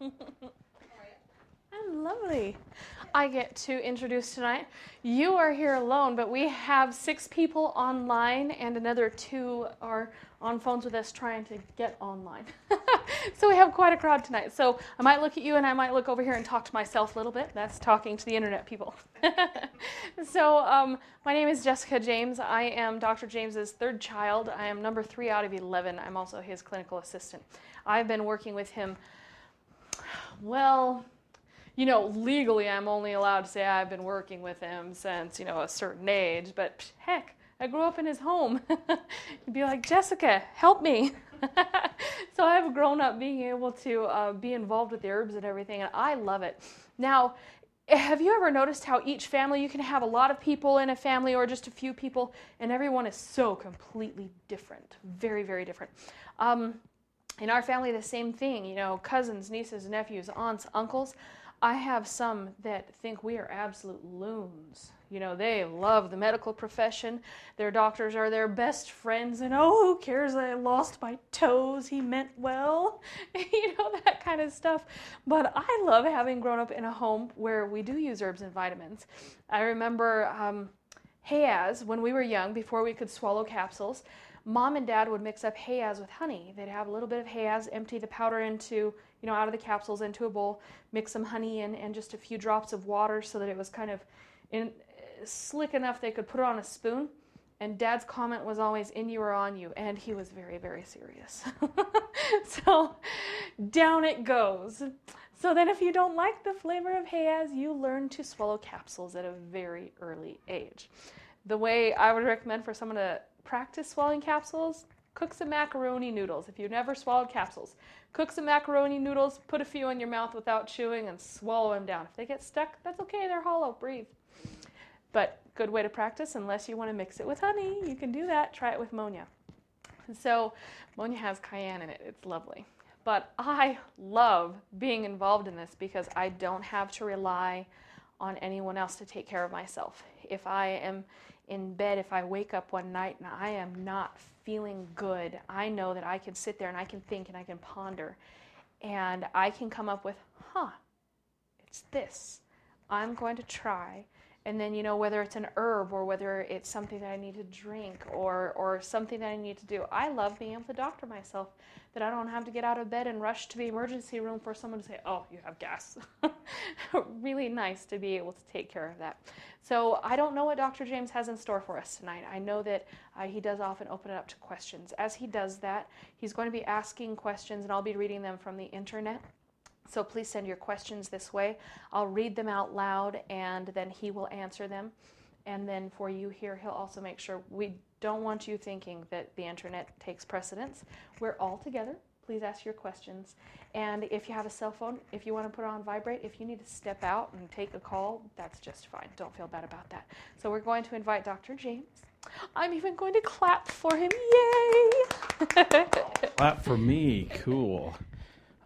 I'm lovely. I get to introduce tonight. You are here alone, but we have six people online, and another two are on phones with us trying to get online. so we have quite a crowd tonight. So I might look at you and I might look over here and talk to myself a little bit. That's talking to the internet people. so um, my name is Jessica James. I am Dr. James's third child. I am number three out of 11. I'm also his clinical assistant. I've been working with him, well, you know, legally I'm only allowed to say I've been working with him since, you know, a certain age, but heck, I grew up in his home. He'd be like, Jessica, help me. so I've grown up being able to uh, be involved with the herbs and everything, and I love it. Now, have you ever noticed how each family, you can have a lot of people in a family or just a few people, and everyone is so completely different? Very, very different. Um, in our family, the same thing, you know, cousins, nieces, nephews, aunts, uncles. I have some that think we are absolute loons. You know, they love the medical profession. Their doctors are their best friends, and oh, who cares I lost my toes? He meant well. you know, that kind of stuff. But I love having grown up in a home where we do use herbs and vitamins. I remember um, Hayaz when we were young, before we could swallow capsules. Mom and Dad would mix up Hayaz with honey. They'd have a little bit of Hayaz, empty the powder into you know, out of the capsules into a bowl, mix some honey in and just a few drops of water so that it was kind of in, slick enough they could put it on a spoon. And dad's comment was always in you or on you, and he was very, very serious. so down it goes. So then, if you don't like the flavor of Hayaz, you learn to swallow capsules at a very early age. The way I would recommend for someone to practice swallowing capsules cook some macaroni noodles. If you've never swallowed capsules, cook some macaroni noodles, put a few in your mouth without chewing, and swallow them down. If they get stuck, that's okay, they're hollow, breathe. But good way to practice, unless you want to mix it with honey, you can do that. Try it with Monia. And so, Monia has cayenne in it, it's lovely. But I love being involved in this because I don't have to rely on anyone else to take care of myself. If I am in bed, if I wake up one night and I am not feeling good, I know that I can sit there and I can think and I can ponder and I can come up with, huh, it's this. I'm going to try and then you know whether it's an herb or whether it's something that I need to drink or or something that I need to do. I love being able to doctor myself that I don't have to get out of bed and rush to the emergency room for someone to say, "Oh, you have gas." really nice to be able to take care of that. So I don't know what Dr. James has in store for us tonight. I know that uh, he does often open it up to questions. As he does that, he's going to be asking questions, and I'll be reading them from the internet. So please send your questions this way. I'll read them out loud and then he will answer them. And then for you here, he'll also make sure we don't want you thinking that the internet takes precedence. We're all together. Please ask your questions. And if you have a cell phone, if you want to put it on vibrate, if you need to step out and take a call, that's just fine. Don't feel bad about that. So we're going to invite Dr. James. I'm even going to clap for him. Yay! clap for me. Cool.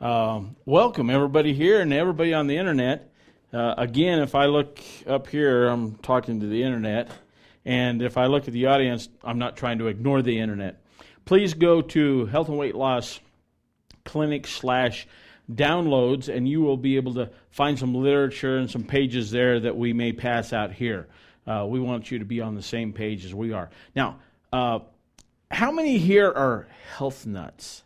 Um, welcome, everybody here and everybody on the internet. Uh, again, if I look up here, I'm talking to the internet. And if I look at the audience, I'm not trying to ignore the internet. Please go to Health and Weight Loss Clinic slash downloads, and you will be able to find some literature and some pages there that we may pass out here. Uh, we want you to be on the same page as we are. Now, uh, how many here are health nuts?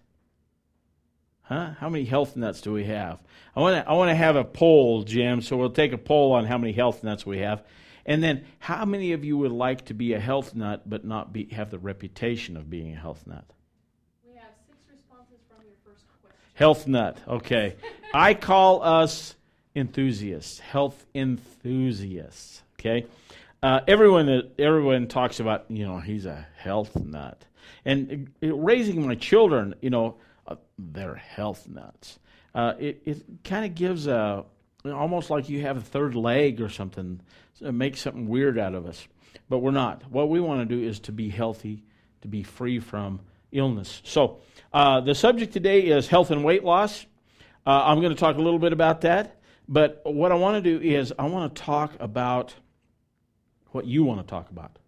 Huh? How many health nuts do we have? I want to I want to have a poll, Jim. So we'll take a poll on how many health nuts we have, and then how many of you would like to be a health nut but not be have the reputation of being a health nut? We have six responses from your first question. Health nut. Okay, I call us enthusiasts, health enthusiasts. Okay, uh, everyone everyone talks about you know he's a health nut, and uh, raising my children, you know they're health nuts. Uh, it it kind of gives a almost like you have a third leg or something. It makes something weird out of us, but we're not. What we want to do is to be healthy, to be free from illness. So uh, the subject today is health and weight loss. Uh, I'm going to talk a little bit about that, but what I want to do is I want to talk about what you want to talk about,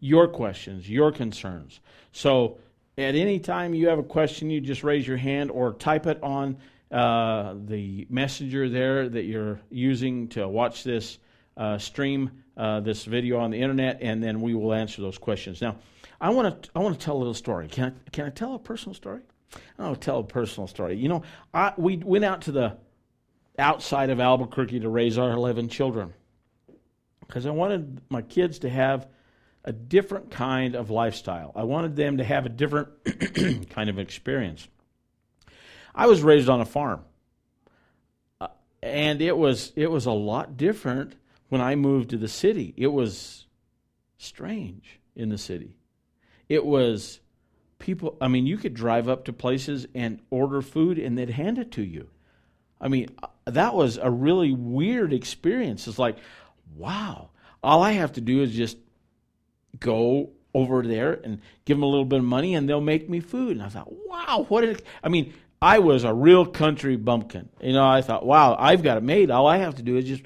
your questions, your concerns. So at any time you have a question, you just raise your hand or type it on uh, the messenger there that you're using to watch this uh, stream, uh, this video on the internet, and then we will answer those questions. Now, I want to I want to tell a little story. Can I can I tell a personal story? I'll tell a personal story. You know, I, we went out to the outside of Albuquerque to raise our 11 children because I wanted my kids to have a different kind of lifestyle. I wanted them to have a different kind of experience. I was raised on a farm, uh, and it was it was a lot different when I moved to the city. It was strange in the city. It was people. I mean, you could drive up to places and order food, and they'd hand it to you. I mean, uh, that was a really weird experience. It's like, wow, all I have to do is just go over there and give them a little bit of money and they'll make me food. And I thought, wow, what I mean, I was a real country bumpkin. You know, I thought, wow, I've got it made. All I have to do is just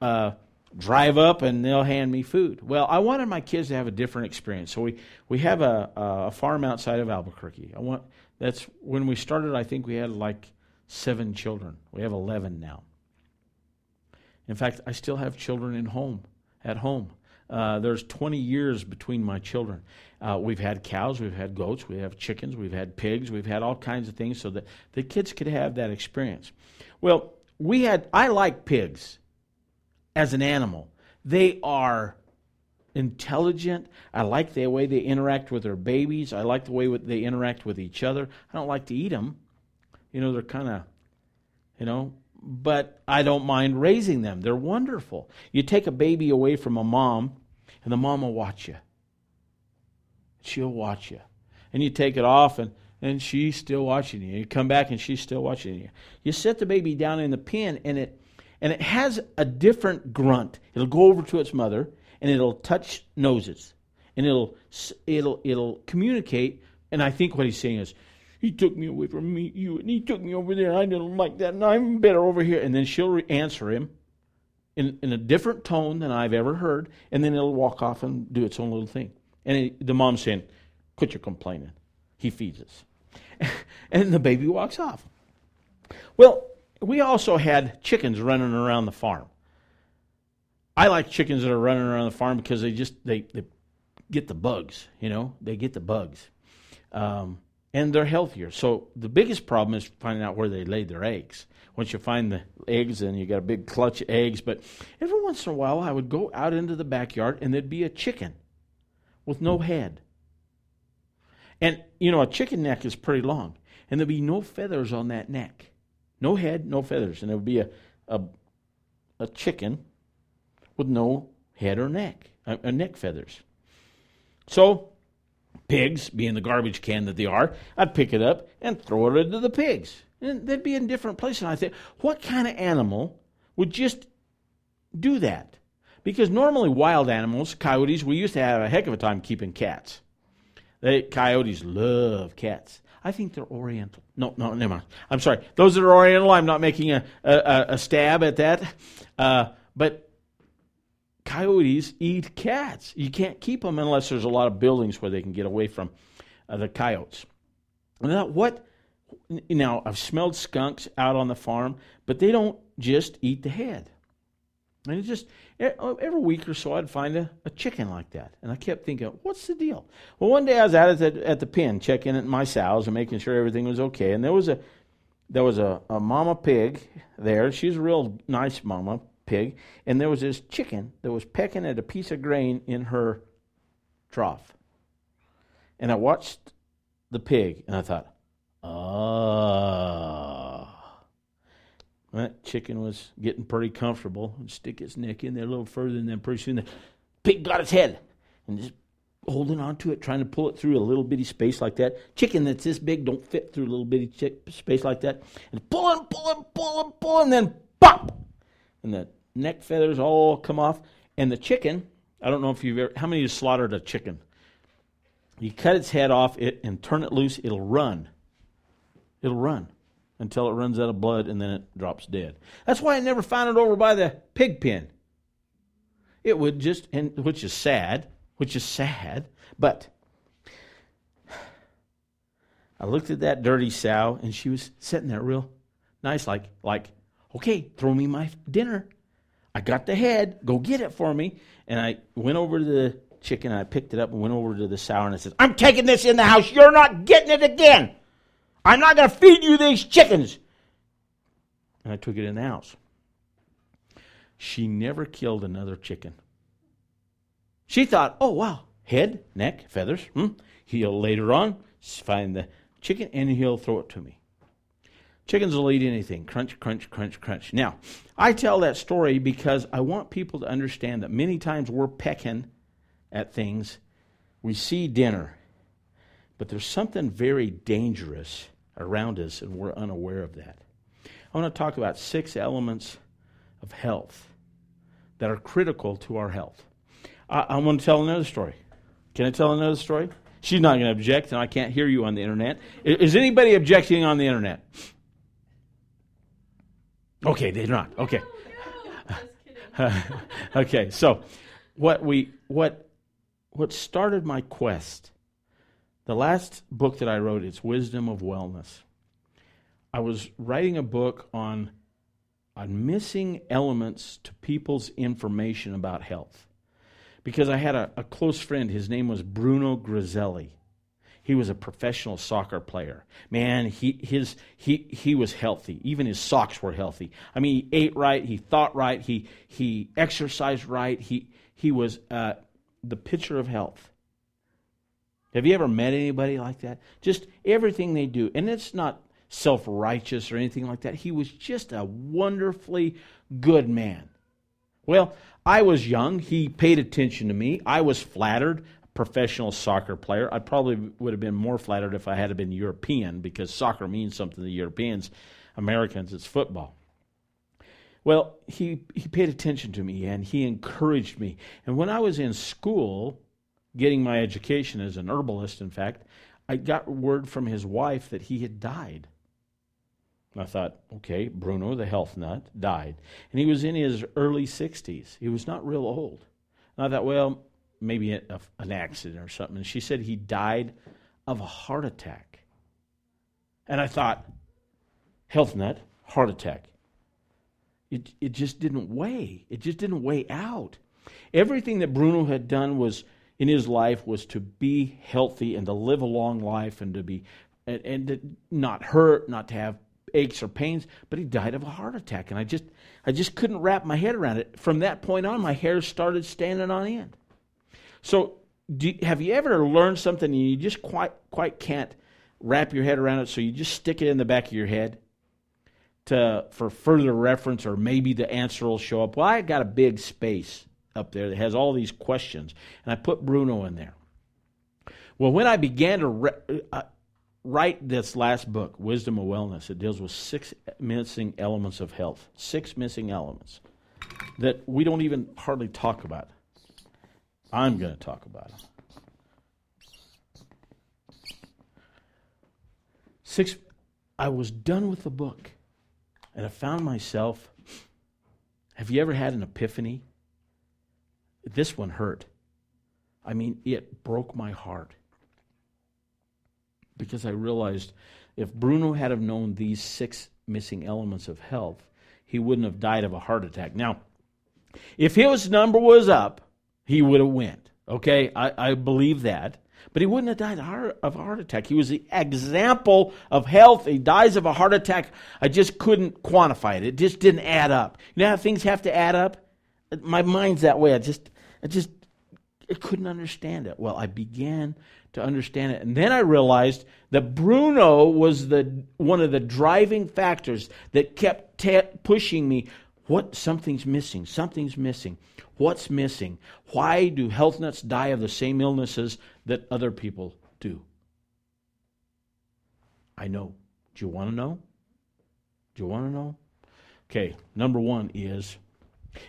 uh, drive up and they'll hand me food. Well, I wanted my kids to have a different experience. So we, we have a, a farm outside of Albuquerque. I want, that's when we started, I think we had like seven children. We have 11 now. In fact, I still have children in home, at home. Uh, there's 20 years between my children. Uh, we've had cows, we've had goats, we have chickens, we've had pigs, we've had all kinds of things so that the kids could have that experience. Well, we had, I like pigs as an animal. They are intelligent. I like the way they interact with their babies. I like the way they interact with each other. I don't like to eat them. You know, they're kind of, you know, but I don't mind raising them. They're wonderful. You take a baby away from a mom, and the mom will watch you. She'll watch you. And you take it off, and, and she's still watching you. You come back, and she's still watching you. You set the baby down in the pen, and it and it has a different grunt. It'll go over to its mother, and it'll touch noses, and it'll it'll it'll communicate. And I think what he's saying is, he took me away from me, you, and he took me over there. I didn't like that, and I'm better over here. And then she'll re- answer him in, in a different tone than I've ever heard, and then it'll walk off and do its own little thing. And it, the mom's saying, Quit your complaining. He feeds us. and the baby walks off. Well, we also had chickens running around the farm. I like chickens that are running around the farm because they just they, they get the bugs, you know, they get the bugs. Um, and they're healthier. So the biggest problem is finding out where they laid their eggs. Once you find the eggs, then you got a big clutch of eggs. But every once in a while, I would go out into the backyard, and there'd be a chicken with no head. And you know, a chicken neck is pretty long, and there'd be no feathers on that neck, no head, no feathers, and there would be a a, a chicken with no head or neck, a, a neck feathers. So pigs, being the garbage can that they are, I'd pick it up and throw it into the pigs. And they'd be in different places. And I think, what kind of animal would just do that? Because normally wild animals, coyotes, we used to have a heck of a time keeping cats. They, coyotes love cats. I think they're Oriental. No, no, never mind. I'm sorry. Those that are Oriental, I'm not making a, a, a stab at that. Uh, but coyotes eat cats. You can't keep them unless there's a lot of buildings where they can get away from uh, the coyotes. Now, what? Now, I've smelled skunks out on the farm, but they don't just eat the head. And it just every week or so, I'd find a, a, chicken like that, and I kept thinking, "What's the deal?" Well, one day I was out at the, at the pen checking at my sows and making sure everything was okay, and there was a there was a, a mama pig there. She's a real nice mama pig, and there was this chicken that was pecking at a piece of grain in her trough. And I watched the pig, and I thought, ah. That chicken was getting pretty comfortable stick its neck in there a little further, and then pretty soon the pig got its head and just holding on to it, trying to pull it through a little bitty space like that. Chicken that's this big don't fit through a little bitty space like that. And pulling, pulling, pulling, pulling, and then pop! And the neck feathers all come off. And the chicken, I don't know if you've ever, how many of you slaughtered a chicken? You cut its head off it and turn it loose, it'll run. It'll run until it runs out of blood and then it drops dead. That's why I never found it over by the pig pen. It would just, and which is sad, which is sad, but I looked at that dirty sow and she was sitting there real Nice, like, like, okay, throw me my dinner. I got the head, go get it for me. And I went over to the chicken, and I picked it up and went over to the sour, and I said, I'm taking this in the house. You're not getting it again. I'm not going to feed you these chickens. And I took it in the house. She never killed another chicken. She thought, oh, wow, head, neck, feathers. Hmm? He'll later on find the chicken and he'll throw it to me. Chickens will eat anything. Crunch, crunch, crunch, crunch. Now, I tell that story because I want people to understand that many times we're pecking at things. We see dinner, but there's something very dangerous around us, and we're unaware of that. I want to talk about six elements of health that are critical to our health. I, I want to tell another story. Can I tell another story? She's not going to object, and I can't hear you on the internet. Is anybody objecting on the internet? Okay, they're not. Okay. okay, so what we what what started my quest, the last book that I wrote, it's Wisdom of Wellness. I was writing a book on on missing elements to people's information about health. Because I had a, a close friend, his name was Bruno Griselli. He was a professional soccer player. Man, he his he he was healthy. Even his socks were healthy. I mean, he ate right, he thought right, he he exercised right. He he was uh, the picture of health. Have you ever met anybody like that? Just everything they do, and it's not self righteous or anything like that. He was just a wonderfully good man. Well, I was young. He paid attention to me. I was flattered professional soccer player. I probably would have been more flattered if I had been European because soccer means something to Europeans. Americans, it's football. Well, he, he paid attention to me and he encouraged me. And when I was in school, getting my education as an herbalist, in fact, I got word from his wife that he had died. I thought, okay, Bruno, the health nut, died. And he was in his early 60s. He was not real old. And I thought, well, maybe a, an accident or something. And she said he died of a heart attack. And I thought, health nut, heart attack. It, it just didn't weigh. It just didn't weigh out. Everything that Bruno had done was in his life was to be healthy and to live a long life and to be and, and to not hurt, not to have aches or pains, but he died of a heart attack. And I just I just couldn't wrap my head around it. From that point on, my hair started standing on end. So, do, have you ever learned something and you just quite quite can't wrap your head around it, so you just stick it in the back of your head to for further reference, or maybe the answer will show up? Well, I got a big space up there that has all these questions, and I put Bruno in there. Well, when I began to re- uh, write this last book, Wisdom of Wellness, it deals with six missing elements of health, six missing elements that we don't even hardly talk about. I'm going to talk about them. Six, I was done with the book, and I found myself. Have you ever had an epiphany? This one hurt. I mean, it broke my heart because I realized if Bruno had have known these six missing elements of health, he wouldn't have died of a heart attack. Now, if his number was up, he would have went. Okay, I, I believe that. But he wouldn't have died of a heart attack. He was the example of health. He dies of a heart attack. I just couldn't quantify it. It just didn't add up. You know how things have to add up? My mind's that way. I just, I just, I couldn't understand it. Well, I began to understand it, and then I realized that Bruno was the one of the driving factors that kept pushing me. What something's missing? Something's missing. What's missing? Why do health nuts die of the same illnesses that other people do? I know. Do you want to know? Do you want to know? Okay, number one is,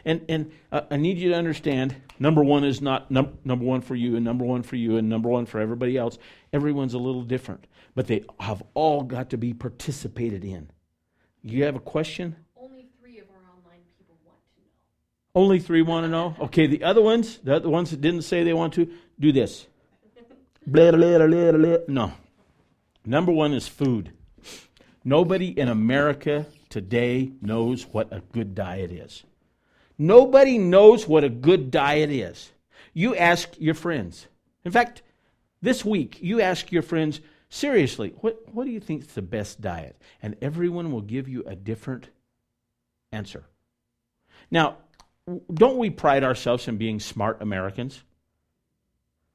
and and uh, I need you to understand. Number one is not num- number one for you, and number one for you, and number one for everybody else. Everyone's a little different, but they have all got to be participated in. You have a question? Only three want to know? Okay, the other ones, the other ones that didn't say they want to, do this. blah, blah, blah, blah. No. Number one is food. Nobody in America today knows what a good diet is. Nobody knows what a good diet is. You ask your friends. In fact, this week, you ask your friends, seriously, what, what do you think is the best diet? And everyone will give you a different answer. Now, don't we pride ourselves in being smart Americans?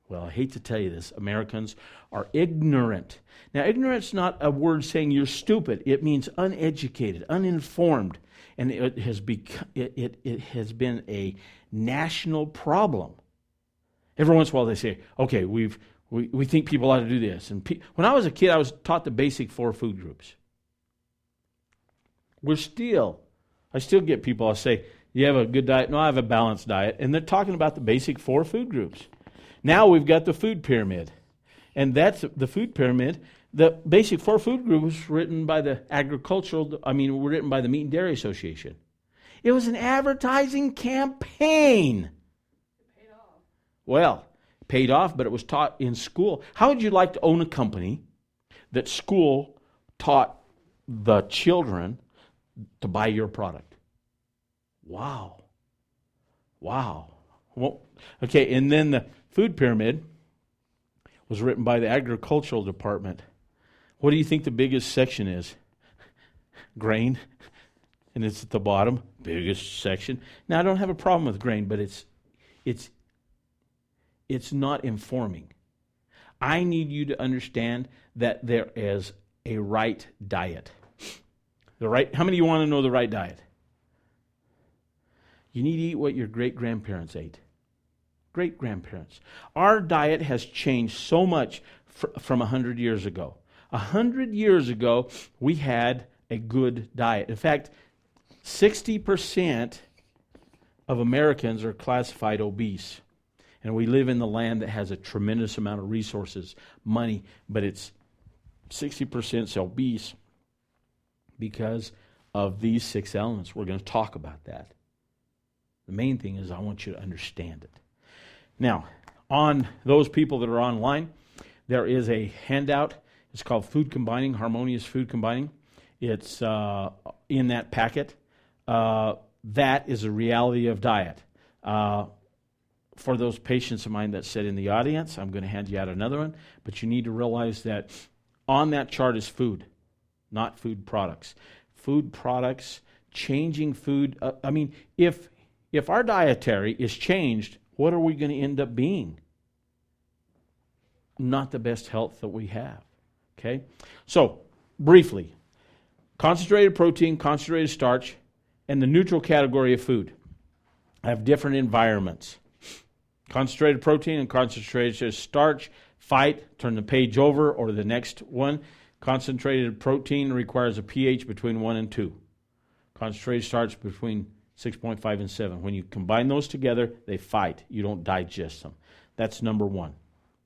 Well, I hate to tell you this, Americans are ignorant. Now, ignorant's not a word saying you're stupid. It means uneducated, uninformed, and it has become, it, it, it has been a national problem. Every once in a while, they say, "Okay, we've we, we think people ought to do this." And pe- when I was a kid, I was taught the basic four food groups. We're still, I still get people. I'll say, "You have a good diet?" No, I have a balanced diet, and they're talking about the basic four food groups. Now we've got the food pyramid. And that's the food pyramid. The basic four food groups written by the agricultural, I mean, were written by the Meat and Dairy Association. It was an advertising campaign. Paid well, paid off, but it was taught in school. How would you like to own a company that school taught the children to buy your product? Wow. Wow. Well, okay, and then the food pyramid was written by the agricultural department. What do you think the biggest section is? grain. And it's at the bottom, biggest section. Now I don't have a problem with grain, but it's it's it's not informing. I need you to understand that there is a right diet. The right how many of you want to know the right diet? You need to eat what your great grandparents ate great grandparents. Our diet has changed so much fr- from 100 years ago. 100 years ago, we had a good diet. In fact, 60% of Americans are classified obese. And we live in the land that has a tremendous amount of resources, money, but it's 60% obese because of these six elements. We're going to talk about that. The main thing is, I want you to understand it. Now, on those people that are online, there is a handout. It's called Food Combining, Harmonious Food Combining. It's uh, in that packet. Uh, that is a reality of diet. Uh, for those patients of mine that sit in the audience, I'm going to hand you out another one, but you need to realize that on that chart is food, not food products. Food products, changing food. Uh, I mean, if if our dietary is changed what are we going to end up being? Not the best health that we have. Okay? So, briefly concentrated protein, concentrated starch, and the neutral category of food have different environments. Concentrated protein and concentrated starch fight, turn the page over or the next one. Concentrated protein requires a pH between 1 and 2. Concentrated starch between 6.5 and 7. When you combine those together, they fight. You don't digest them. That's number one.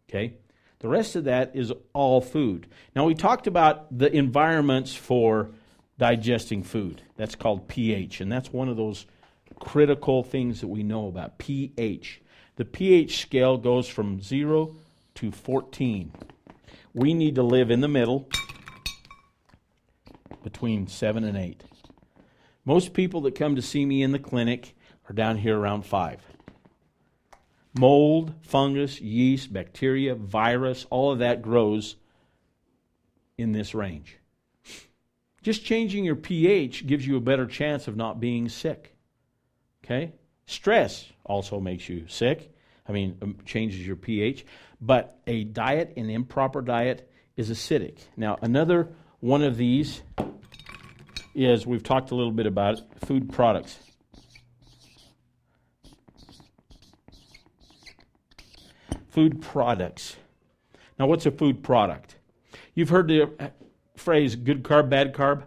Okay? The rest of that is all food. Now, we talked about the environments for digesting food. That's called pH, and that's one of those critical things that we know about pH. The pH scale goes from 0 to 14. We need to live in the middle between 7 and 8. Most people that come to see me in the clinic are down here around five. Mold, fungus, yeast, bacteria, virus, all of that grows in this range. Just changing your pH gives you a better chance of not being sick. Okay? Stress also makes you sick. I mean, um, changes your pH. But a diet, an improper diet, is acidic. Now, another one of these is we've talked a little bit about food products. Food products. Now, what's a food product? You've heard the phrase good carb, bad carb.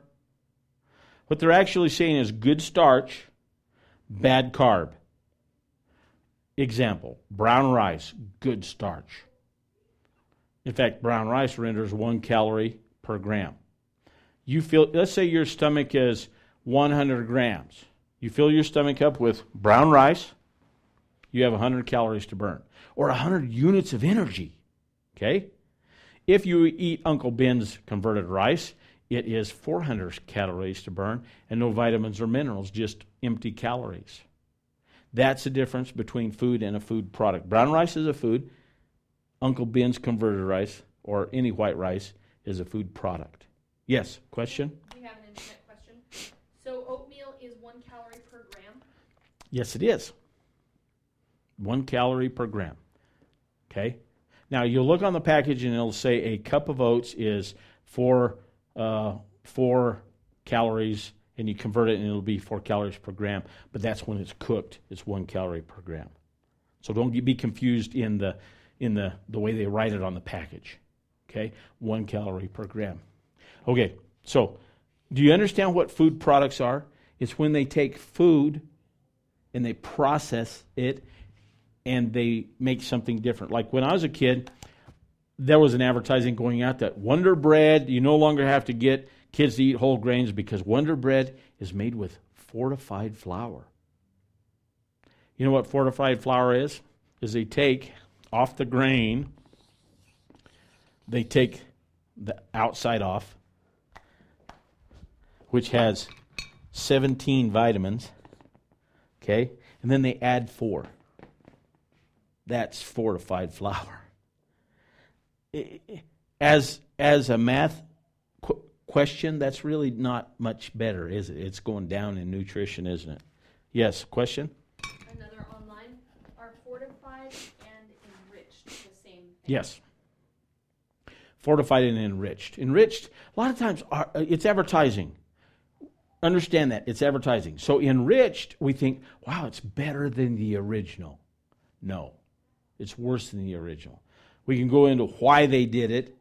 What they're actually saying is good starch, bad carb. Example brown rice, good starch. In fact, brown rice renders one calorie per gram you feel, let's say your stomach is 100 grams. You fill your stomach up with brown rice, you have 100 calories to burn, or 100 units of energy. Okay? If you eat Uncle Ben's converted rice, it is 400 calories to burn, and no vitamins or minerals, just empty calories. That's the difference between food and a food product. Brown rice is a food. Uncle Ben's converted rice or any white rice is a food product. Yes, question? We have an internet question. So oatmeal is one calorie per gram? Yes, it is. One calorie per gram. Okay? Now, you'll look on the package and it'll say a cup of oats is four, uh, four calories, and you convert it and it'll be four calories per gram. But that's when it's cooked, it's one calorie per gram. So don't be confused in the, in the, the way they write it on the package. Okay? One calorie per gram. Okay, so do you understand what food products are? It's when they take food and they process it and they make something different. Like when I was a kid, there was an advertising going out that Wonder Bread, you no longer have to get kids to eat whole grains because Wonder Bread is made with fortified flour. You know what fortified flour is? Is they take off the grain, they take the outside off, which has 17 vitamins, okay? And then they add four. That's fortified flour. As, as a math qu- question, that's really not much better, is it? It's going down in nutrition, isn't it? Yes, question? Another online. Are fortified and enriched the same thing? Yes. Fortified and enriched. Enriched, a lot of times, are, uh, it's advertising. Understand that. It's advertising. So, enriched, we think, wow, it's better than the original. No, it's worse than the original. We can go into why they did it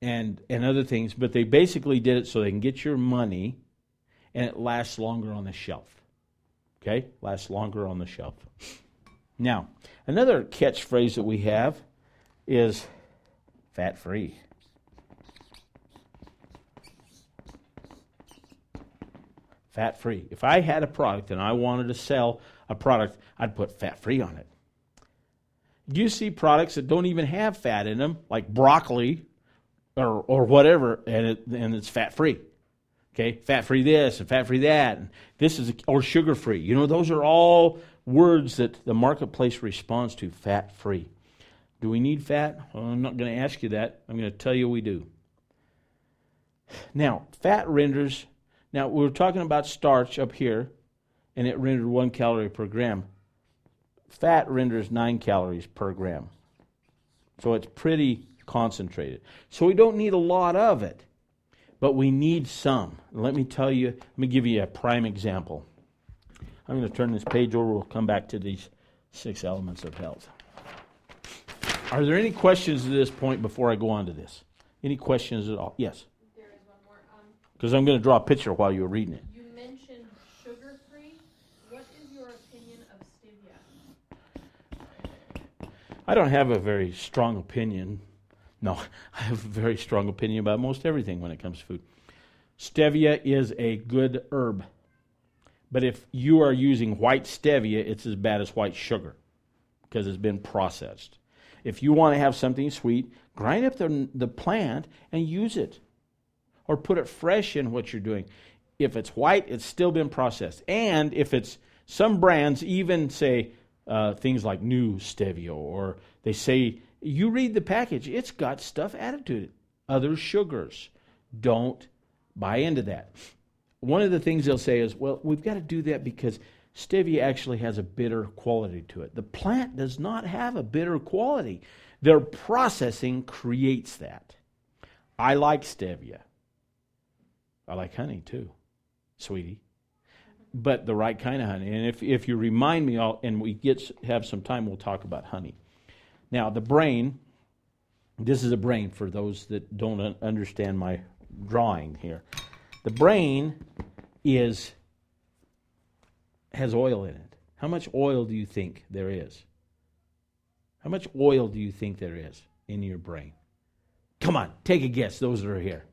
and, and other things, but they basically did it so they can get your money and it lasts longer on the shelf. Okay? Lasts longer on the shelf. Now, another catchphrase that we have is fat free. Fat free. If I had a product and I wanted to sell a product, I'd put fat free on it. You see products that don't even have fat in them, like broccoli or, or whatever, and, it, and it's fat free. Okay, fat free this and fat free that, and this is or sugar free. You know, those are all words that the marketplace responds to. Fat free. Do we need fat? Well, I'm not going to ask you that. I'm going to tell you we do. Now, fat renders. Now we were talking about starch up here, and it rendered one calorie per gram. Fat renders nine calories per gram, so it's pretty concentrated. So we don't need a lot of it but we need some. Let me tell you, let me give you a prime example. I'm going to turn this page over. We'll come back to these six elements of health. Are there any questions at this point before I go on to this? Any questions at all? Yes, There is one more. Um, because I'm going to draw a picture while you're reading it. you mentioned sugar free. What is your opinion of stevia? I don't have a very strong opinion. No, I have a very strong opinion about most everything when it comes to food. Stevia is a good herb. But if you are using white stevia, it's as bad as white sugar because it's been processed. If you want to have something sweet, grind up the, the plant and use it. Or put it fresh in what you're doing. If it's white, it's still been processed. And if it's some brands even say uh, things like new stevia, or they say, you read the package, it's got stuff added to it, other sugars. Don't buy into that. One of the things they'll say is, well, we've got to do that because stevia actually has a bitter quality to it. The plant does not have a bitter quality. Their processing creates that. I like stevia. I like honey too, sweetie. But the right kind of honey. And if, if you remind me, I'll, and we get have some time, we'll talk about honey. Now, the brain, this is a brain for those that don't understand my drawing here. The brain is has oil in it. How much oil do you think there is? How much oil do you think there is in your brain? Come on, take a guess, those that are here.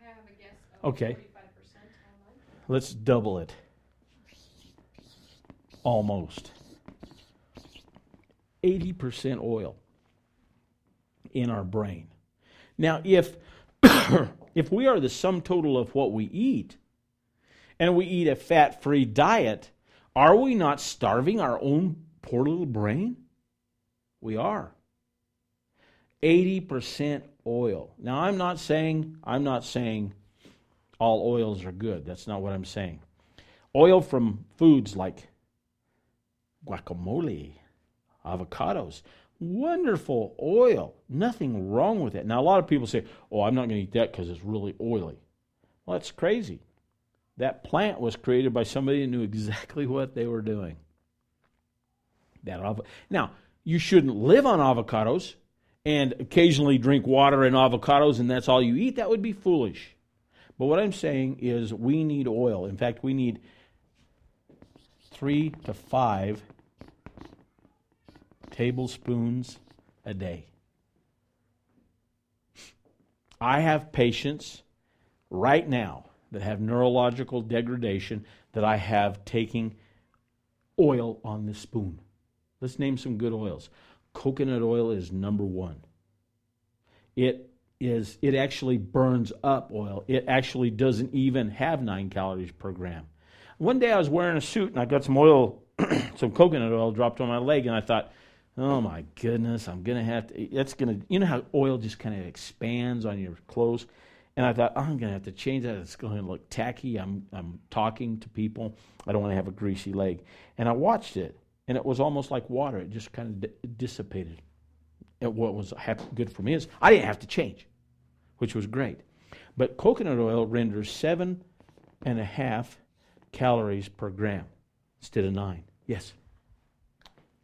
I have a guess of Okay. 45% Let's double it. Almost. 80% oil in our brain. Now, if if we are the sum total of what we eat, and we eat a fat free diet, are we not starving our own poor little brain? We are. 80% oil. Now I'm not saying I'm not saying all oils are good. That's not what I'm saying. Oil from foods like guacamole, avocados, wonderful oil. Nothing wrong with it. Now a lot of people say, "Oh, I'm not going to eat that because it's really oily." Well, that's crazy. That plant was created by somebody who knew exactly what they were doing. That now, you shouldn't live on avocados and occasionally drink water and avocados and that's all you eat. That would be foolish. But what I'm saying is we need oil. In fact, we need three to five tablespoons a day. I have patients right now that have neurological degradation that I have taking oil on the spoon. Let's name some good oils. Coconut oil is number one. It is it actually burns up oil. It actually doesn't even have nine calories per gram. One day I was wearing a suit and I got some oil, some coconut oil dropped on my leg, and I thought, oh my goodness, I'm gonna have to. That's gonna, you know how oil just kind of expands on your clothes. And I thought, oh, I'm to have to change that. It's going to look tacky. I'm, I'm talking to people. I don't want to have a greasy leg. And I watched it, and it was almost like water. It just kind of di- dissipated. And what was good for me is I didn't have to change, which was great. But coconut oil renders seven and a half calories per gram instead of nine. Yes?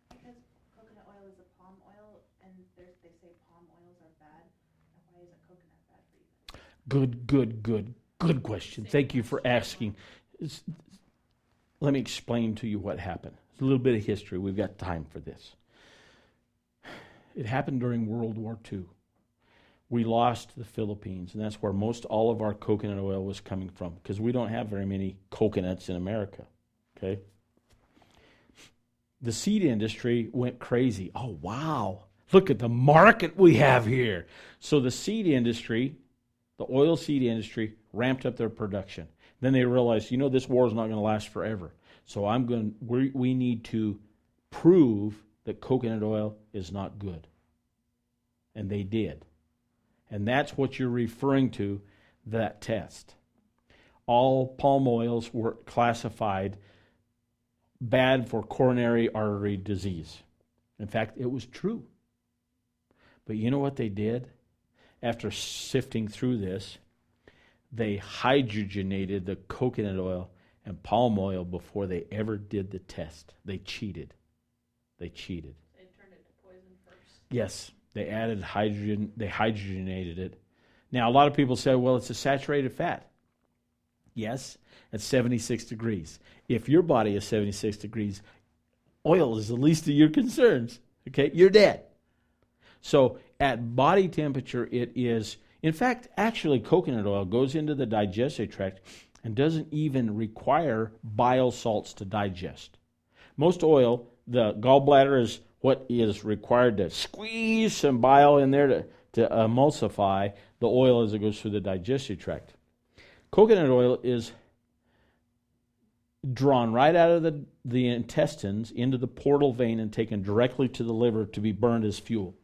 Because coconut oil is a palm oil, and they say palm oils are bad. Why isn't coconut bad for you? Good, good, good, good question. Thank you for asking. Let me explain to you what happened. It's a little bit of history. We've got time for this. It happened during World War II. We lost the Philippines, and that's where most all of our coconut oil was coming from because we don't have very many coconuts in America. Okay? The seed industry went crazy. Oh, wow. Look at the market we have here. So the seed industry the oil seed industry ramped up their production. Then they realized, you know, this war is not going to last forever. So I'm going. We, we need to prove that coconut oil is not good, and they did. And that's what you're referring to that test. All palm oils were classified bad for coronary artery disease. In fact, it was true. But you know what they did? after sifting through this, they hydrogenated the coconut oil and palm oil before they ever did the test. They cheated. They cheated. They turned it to poison first. Yes, they added hydrogen, they hydrogenated it. Now, a lot of people say, well, it's a saturated fat. Yes, at 76 degrees. If your body is 76 degrees, oil is the least of your concerns. Okay, you're dead. So at body temperature, it is, in fact, actually, coconut oil goes into the digestive tract and doesn't even require bile salts to digest. Most oil, the gallbladder is what is required to squeeze some bile in there to, to uh, emulsify the oil as it goes through the digestive tract. Coconut oil is drawn right out of the, the intestines into the portal vein and taken directly to the liver to be burned as fuel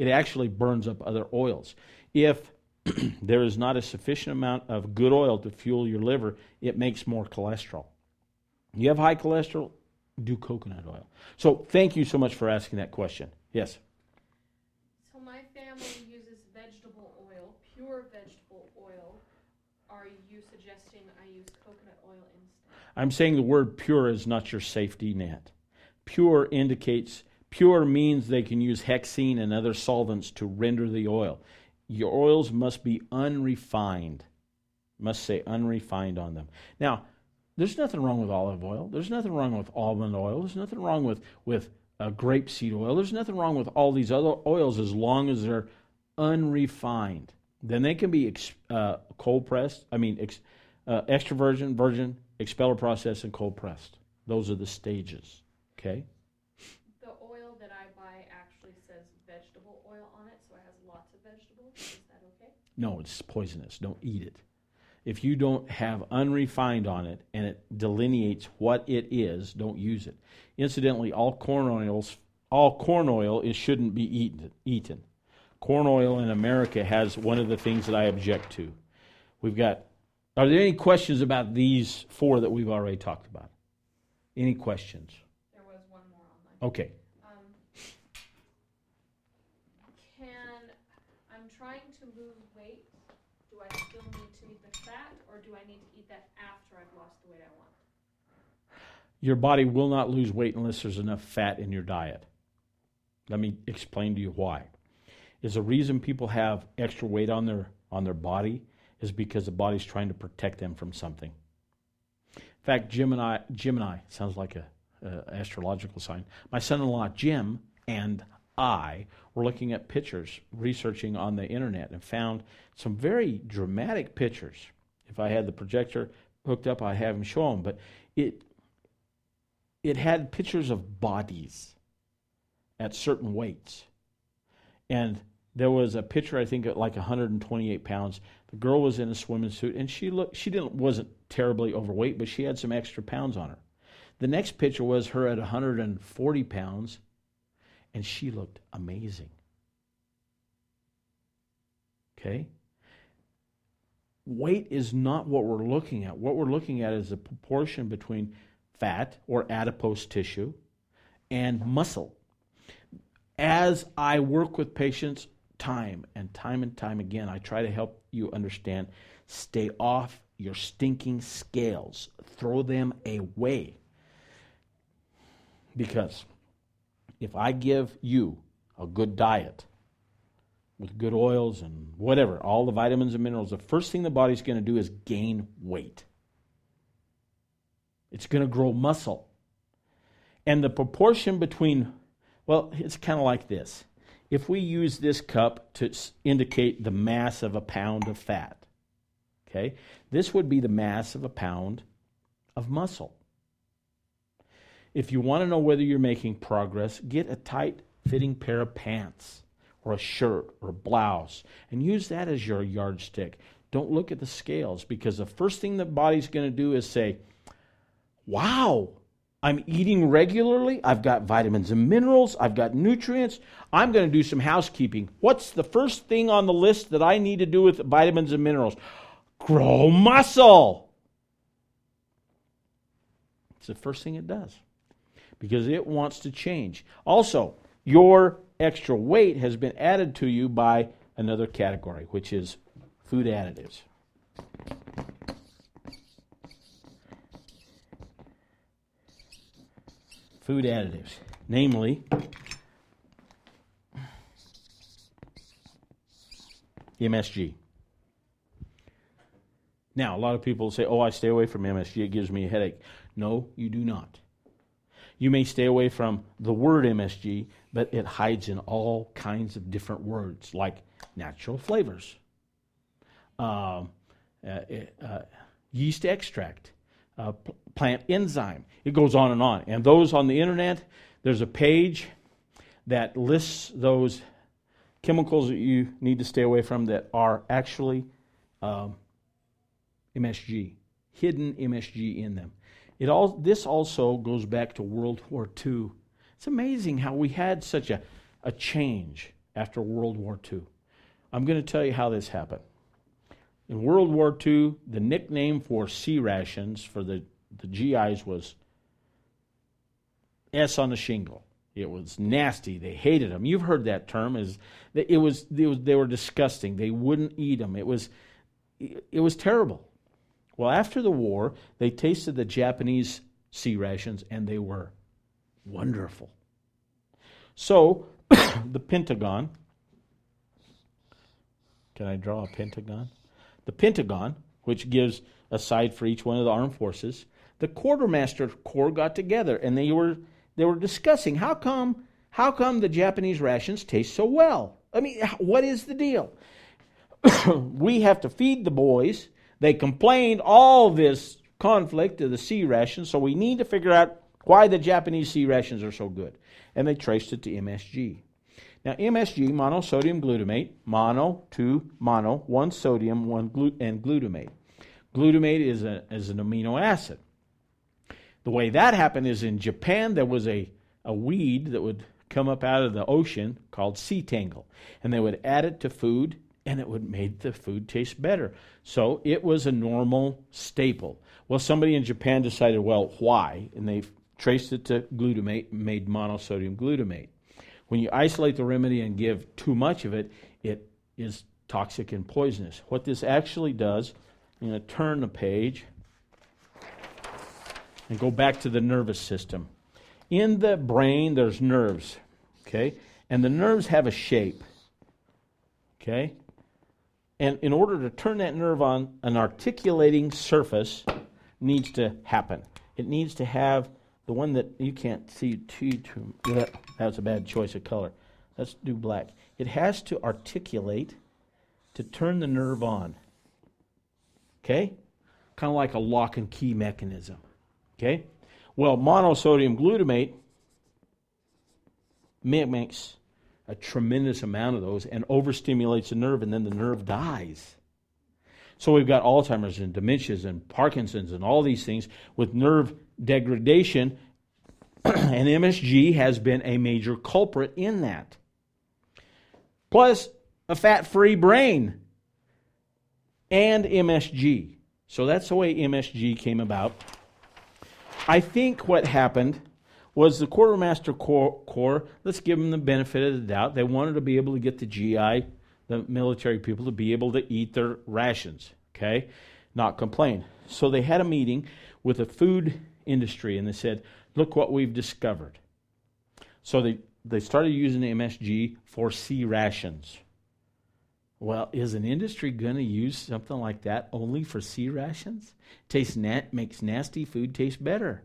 it actually burns up other oils. If there is not a sufficient amount of good oil to fuel your liver, it makes more cholesterol. You have high cholesterol, do coconut oil. So thank you so much for asking that question. Yes. So my family uses vegetable oil, pure vegetable oil. Are you suggesting I use coconut oil instead? I'm saying the word pure is not your safety net. Pure indicates Pure means they can use hexane and other solvents to render the oil. Your oils must be unrefined. Must say unrefined on them. Now, there's nothing wrong with olive oil. There's nothing wrong with almond oil. There's nothing wrong with, with uh, grapeseed oil. There's nothing wrong with all these other oils as long as they're unrefined. Then they can be ex, uh, cold pressed. I mean, ex, uh, extra virgin, virgin, expeller process, and cold pressed. Those are the stages. Okay? The oil that I buy actually says vegetable oil on it, so it has lots of vegetables. Is that okay? No, it's poisonous. Don't eat it. If you don't have unrefined on it and it delineates what it is, don't use it. Incidentally, all corn oils, all corn oil is shouldn't be eaten. Eaten. Corn oil in America has one of the things that I object to. We've got. Are there any questions about these four that we've already talked about? Any questions? There was one more on Okay. Um, can I'm trying to lose weight? Do I still need to eat the fat, or do I need to eat that after I've lost the weight I want? Your body will not lose weight unless there's enough fat in your diet. Let me explain to you why. Is the reason people have extra weight on their on their body is because the body's trying to protect them from something. In fact, Jim and I, Gemini sounds like a, a astrological sign. My son-in-law Jim and I were looking at pictures, researching on the internet, and found some very dramatic pictures. If I had the projector hooked up, I'd have him show them. But it it had pictures of bodies at certain weights, and there was a picture I think at like 128 pounds. The girl was in a swimming suit, and she looked she didn't wasn't terribly overweight, but she had some extra pounds on her. The next picture was her at 140 pounds, and she looked amazing. Okay? Weight is not what we're looking at. What we're looking at is the proportion between fat or adipose tissue and muscle. As I work with patients time and time and time again, I try to help you understand stay off your stinking scales, throw them away. Because if I give you a good diet with good oils and whatever, all the vitamins and minerals, the first thing the body's going to do is gain weight. It's going to grow muscle. And the proportion between, well, it's kind of like this. If we use this cup to indicate the mass of a pound of fat, okay, this would be the mass of a pound of muscle. If you want to know whether you're making progress, get a tight fitting pair of pants or a shirt or a blouse and use that as your yardstick. Don't look at the scales because the first thing the body's going to do is say, Wow, I'm eating regularly. I've got vitamins and minerals. I've got nutrients. I'm going to do some housekeeping. What's the first thing on the list that I need to do with vitamins and minerals? Grow muscle. It's the first thing it does because it wants to change. Also, your extra weight has been added to you by another category, which is food additives. Food additives, namely MSG. Now, a lot of people say, oh, I stay away from MSG, it gives me a headache. No, you do not. You may stay away from the word MSG, but it hides in all kinds of different words, like natural flavors, um, uh, uh, yeast extract, uh, plant enzyme. It goes on and on. And those on the internet, there's a page that lists those chemicals that you need to stay away from that are actually um, MSG, hidden MSG in them. It all, this also goes back to World War II. It's amazing how we had such a, a change after World War II. I'm going to tell you how this happened. In World War II, the nickname for C rations for the, the GIs was S on the shingle. It was nasty. They hated them. You've heard that term. Is it it was they were disgusting. They wouldn't eat them. It was it was terrible. Well, after the war, they tasted the Japanese C rations and they were wonderful. So, the Pentagon, can I draw a pentagon? The Pentagon, which gives a side for each one of the armed forces, the quartermaster corps got together and they were they were discussing how come how come the Japanese rations taste so well? I mean, what is the deal? we have to feed the boys they complained all this conflict of the C rations, so we need to figure out why the Japanese C rations are so good. And they traced it to MSG. Now, MSG, monosodium glutamate, mono, two mono, one sodium, one glu- and glutamate. Glutamate is, a, is an amino acid. The way that happened is in Japan, there was a, a weed that would come up out of the ocean called sea tangle. And they would add it to food, and it would make the food taste better. So it was a normal staple. Well, somebody in Japan decided, well, why? And they traced it to glutamate made monosodium glutamate. When you isolate the remedy and give too much of it, it is toxic and poisonous. What this actually does, I'm going to turn the page and go back to the nervous system. In the brain, there's nerves, okay? And the nerves have a shape, okay? And in order to turn that nerve on, an articulating surface needs to happen. It needs to have the one that you can't see too, too that, that's a bad choice of color. Let's do black. It has to articulate to turn the nerve on. Okay? Kind of like a lock and key mechanism. Okay? Well, monosodium glutamate mimics a tremendous amount of those and overstimulates the nerve, and then the nerve dies. So we've got Alzheimer's and dementias and Parkinson's and all these things with nerve degradation, and MSG has been a major culprit in that. Plus, a fat free brain and MSG. So that's the way MSG came about. I think what happened was the quartermaster corps, corps, let's give them the benefit of the doubt. They wanted to be able to get the GI, the military people, to be able to eat their rations, okay? Not complain. So they had a meeting with the food industry and they said, look what we've discovered. So they, they started using MSG for C rations. Well, is an industry going to use something like that only for C rations? Tastes makes nasty food taste better.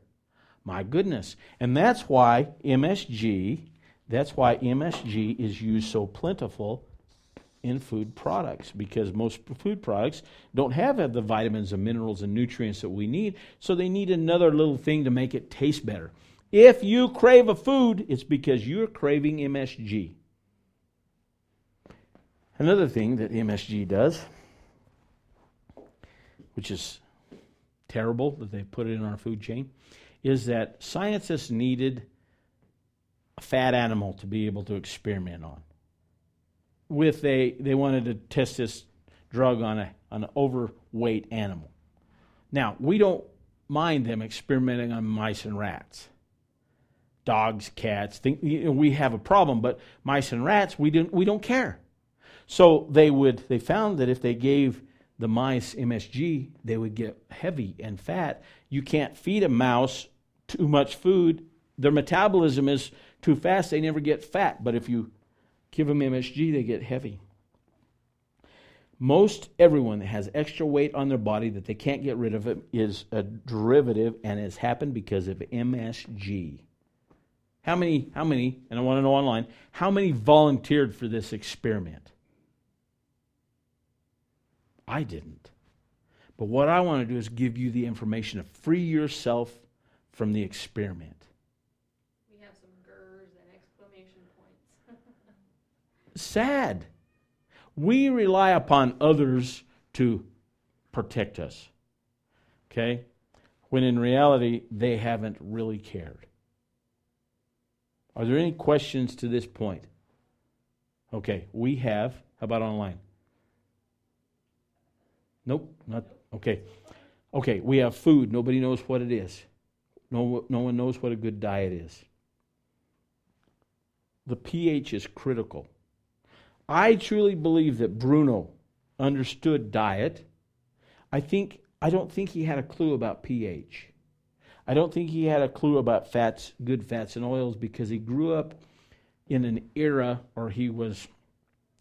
My goodness. And that's why MSG, that's why MSG is used so plentiful in food products because most food products don't have uh, the vitamins and minerals and nutrients that we need, so they need another little thing to make it taste better. If you crave a food, it's because you're craving MSG. Another thing that MSG does, which is terrible that they put it in our food chain, is that scientists needed a fat animal to be able to experiment on. With a, they wanted to test this drug on, a, on an overweight animal. Now, we don't mind them experimenting on mice and rats. Dogs, cats, think, you know, we have a problem, but mice and rats, we, didn't, we don't care. So they would they found that if they gave the mice MSG, they would get heavy and fat. You can't feed a mouse too much food. Their metabolism is too fast, they never get fat. But if you give them MSG, they get heavy. Most everyone that has extra weight on their body that they can't get rid of it is a derivative and has happened because of MSG. How many, how many, and I want to know online, how many volunteered for this experiment? I didn't. But what I want to do is give you the information to free yourself from the experiment. We have some gurs and exclamation points. Sad. We rely upon others to protect us. Okay? When in reality, they haven't really cared. Are there any questions to this point? Okay, we have. How about online? Nope, not okay. Okay, we have food. Nobody knows what it is. No, no one knows what a good diet is. The pH is critical. I truly believe that Bruno understood diet. I think I don't think he had a clue about pH. I don't think he had a clue about fats, good fats and oils because he grew up in an era or he was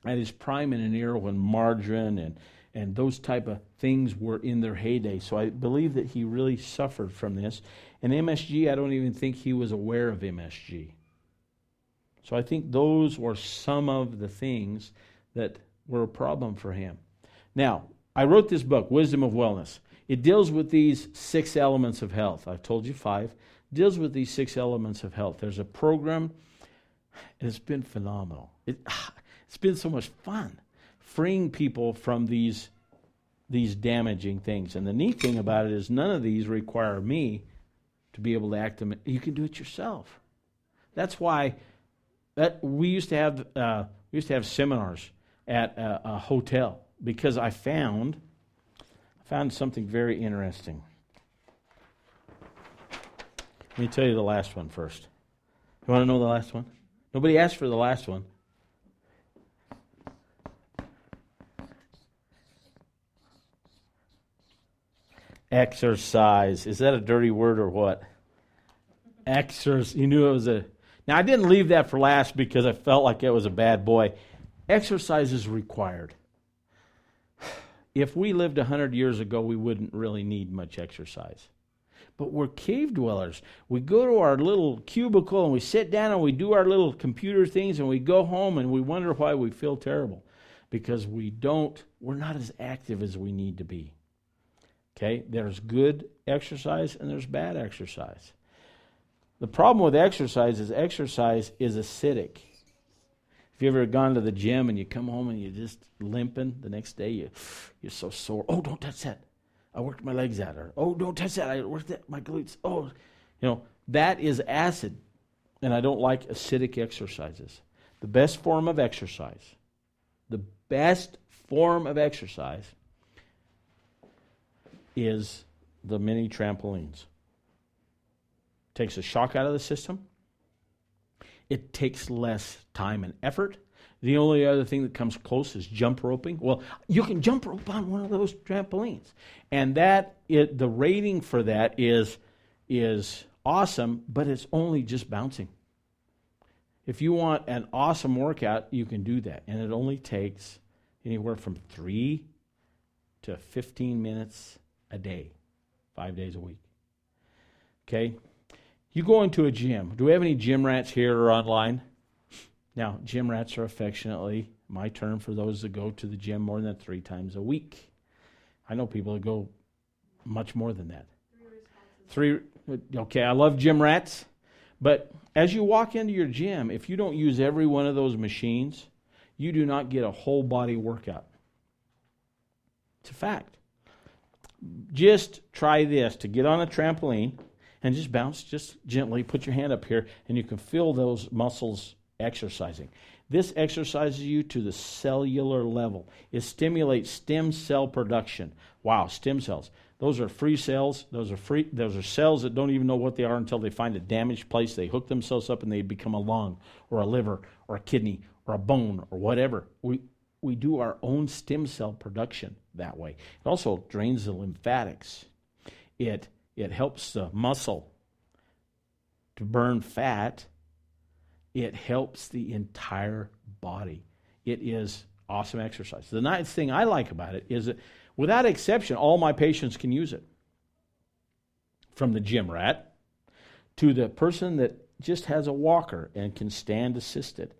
at his prime in an era when margarine and and those type of things were in their heyday. So I believe that he really suffered from this. And MSG, I don't even think he was aware of MSG. So I think those were some of the things that were a problem for him. Now, I wrote this book, Wisdom of Wellness. It deals with these six elements of health. I've told you five. It deals with these six elements of health. There's a program And it's been phenomenal. It, it's been so much fun freeing people from these, these damaging things. And the neat thing about it is none of these require me to be able to act them. You can do it yourself. That's why that we used to have uh, we used to have seminars at a, a hotel because I found I found something very interesting. Let me tell you the last one first. You want to know the last one? Nobody asked for the last one. Exercise. Is that a dirty word or what? Exercise. You knew it was a. Now, I didn't leave that for last because I felt like it was a bad boy. Exercise is required. If we lived 100 years ago, we wouldn't really need much exercise but we're cave dwellers. We go to our little cubicle and we sit down and we do our little computer things and we go home and we wonder why we feel terrible because we don't, we're not as active as we need to be. Okay? There's good exercise and there's bad exercise. The problem with exercise is exercise is acidic. If you ever gone to the gym and you come home and you're just limping, the next day you, you're so sore. Oh, don't touch that. I worked my legs out. Or, oh, don't touch that. I worked that, my glutes. Oh, you know, that is acid. And I don't like acidic exercises. The best form of exercise, the best form of exercise is the mini trampolines. Takes a shock out of the system. It takes less time and effort. The only other thing that comes close is jump roping. Well, you can jump rope on one of those trampolines, and that it, the rating for that is is awesome, but it's only just bouncing. If you want an awesome workout, you can do that, and it only takes anywhere from three to 15 minutes a day, five days a week. Okay? You go into a gym. Do we have any gym rats here or online? Now, gym rats are affectionately my term for those that go to the gym more than three times a week. I know people that go much more than that. Three, okay, I love gym rats, but as you walk into your gym, if you don't use every one of those machines, you do not get a whole body workout. It's a fact. Just try this to get on a trampoline and just bounce just gently, put your hand up here, and you can feel those muscles exercising. This exercises you to the cellular level. It stimulates stem cell production. Wow, stem cells. Those are free cells. Those are free those are cells that don't even know what they are until they find a damaged place. They hook themselves up and they become a lung or a liver or a kidney or a bone or whatever. We we do our own stem cell production that way. It also drains the lymphatics. It it helps the muscle to burn fat it helps the entire body. It is awesome exercise. The nice thing I like about it is that, without exception, all my patients can use it. From the gym rat to the person that just has a walker and can stand assisted,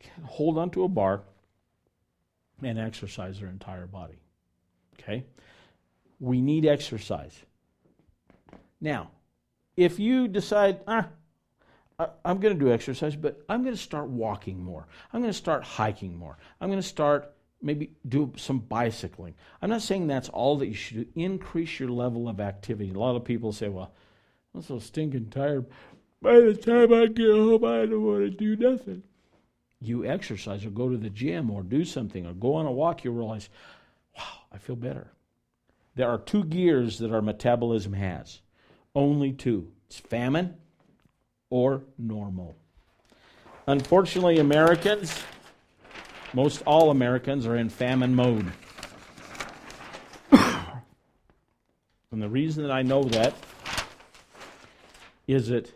can hold onto a bar and exercise their entire body. Okay? We need exercise. Now, if you decide, ah, I, am going to do exercise, but I'm going to start walking more. I'm going to start hiking more. I'm going to start maybe do some bicycling. I'm not saying that's all that you should do. Increase your level of activity. A lot of people say, well, I'm so stinking tired. By the time I get home, I don't want to do nothing. You exercise or go to the gym or do something or go on a walk, you realize, wow, I feel better. There are two gears that our metabolism has. Only two. It's famine or normal. Unfortunately, Americans, most all Americans, are in famine mode. and the reason that I know that is that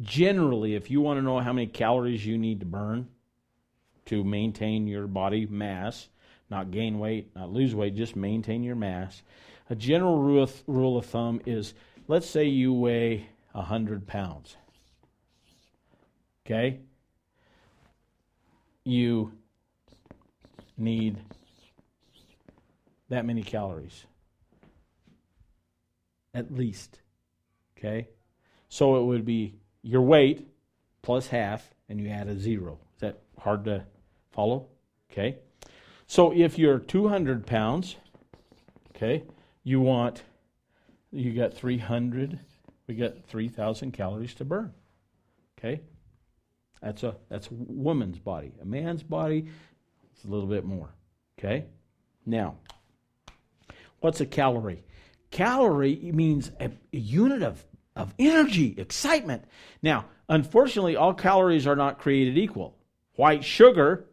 generally, if you want to know how many calories you need to burn to maintain your body mass, not gain weight, not lose weight, just maintain your mass, a general rule of, thumb is let's say you weigh 100 pounds. Okay? You need that many calories. At least. Okay? So it would be your weight plus half and you add a zero. Is that hard to follow? Okay. So if you're 200 pounds, okay, you want, you got 300, we got 3,000 calories to burn. Okay? That's a, that's a woman's body. A man's body, it's a little bit more. Okay? Now, what's a calorie? Calorie means a, a unit of, of energy, excitement. Now, unfortunately, all calories are not created equal. White sugar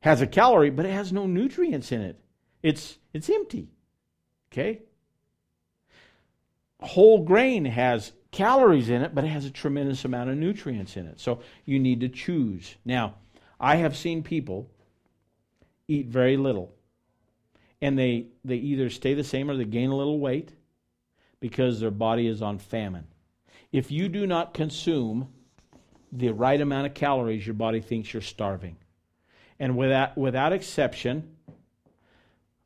has a calorie, but it has no nutrients in it. It's, it's empty. Okay? Whole grain has calories in it, but it has a tremendous amount of nutrients in it. So you need to choose. Now, I have seen people eat very little, and they, they either stay the same or they gain a little weight because their body is on famine. If you do not consume the right amount of calories, your body thinks you're starving. And without, without exception,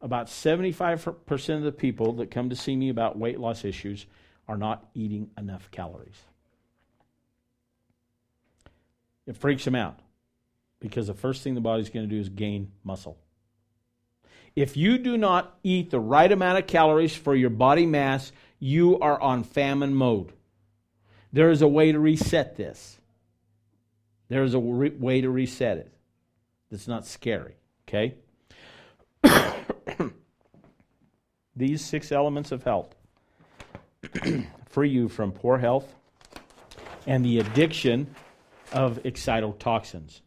about 75% of the people that come to see me about weight loss issues are not eating enough calories. It freaks them out because the first thing the body's going to do is gain muscle. If you do not eat the right amount of calories for your body mass, you are on famine mode. There is a way to reset this. There is a re- way to reset it. That's not scary, okay? These six elements of health free you from poor health and the addiction of excitotoxins.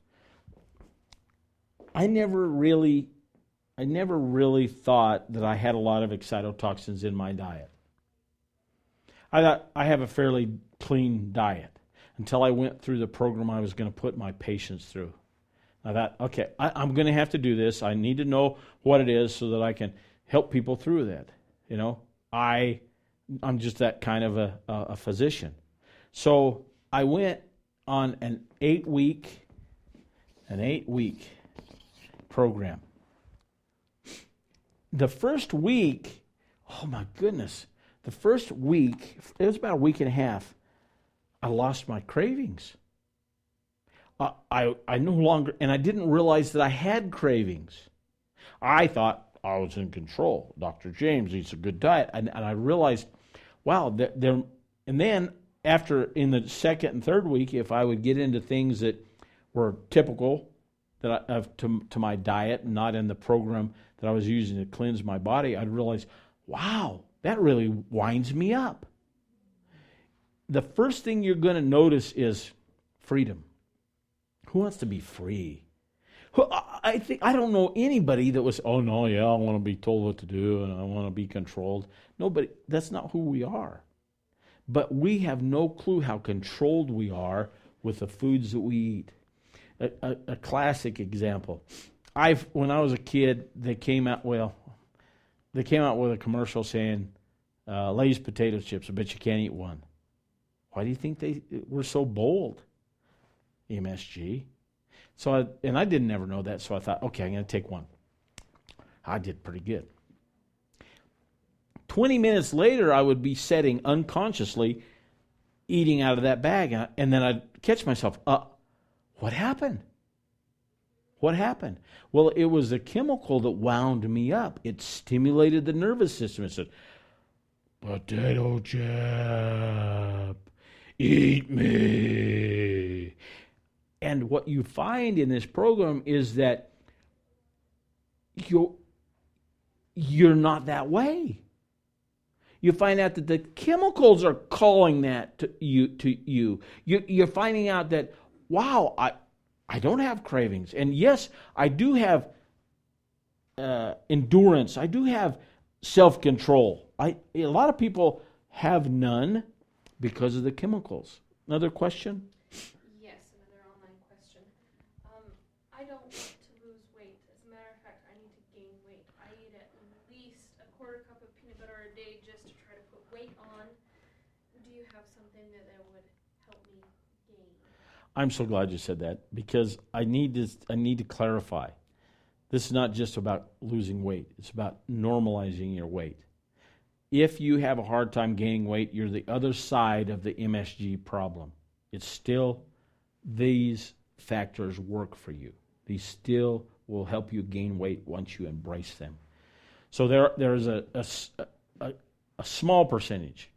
I never really I never really thought that I had a lot of excitotoxins in my diet. I thought I have a fairly clean diet until I went through the program I was going to put my patients through. I thought, okay, I, am going to have to do this. I need to know what it is so that I can help people through that. You know, I I'm just that kind of a, a physician. So I went on an eight week, an eight week program. The first week, oh my goodness, the first week, it was about a week and a half, I lost my cravings. I, I, I no longer, and I didn't realize that I had cravings. I thought I was in control. Dr. James eats a good diet. And, and I realized wow, they're, and then after in the second and third week, if I would get into things that were typical that I, of to, to my diet, not in the program that I was using to cleanse my body, I'd realize, wow, that really winds me up. The first thing you're going to notice is freedom. Who wants to be free? I think I don't know anybody that was, oh no, yeah, I want to be told what to do and I want to be controlled. Nobody. That's not who we are. But we have no clue how controlled we are with the foods that we eat. A, a, a classic example. I've when I was a kid, they came out well. They came out with a commercial saying, uh, "Lay's potato chips. I bet you can't eat one." Why do you think they were so bold? MSG. So, I, and I didn't ever know that, so I thought, okay, I'm going to take one. I did pretty good. 20 minutes later, I would be setting unconsciously, eating out of that bag, and, then I'd catch myself, uh, what happened? What happened? Well, it was a chemical that wound me up. It stimulated the nervous system. It said, Potato chip, eat me. And what you find in this program is that you're, you're not that way. You find out that the chemicals are calling that to you. To you. you you're finding out that, wow, I, I don't have cravings. And yes, I do have uh, endurance. I do have self control. I a lot of people have none because of the chemicals. Another question? I'm so glad you said that because I need to I need to clarify. This is not just about losing weight. It's about normalizing your weight. If you have a hard time gaining weight, you're the other side of the MSG problem. It's still these factors work for you. These still will help you gain weight once you embrace them. So there, there is a, a, a, a small percentage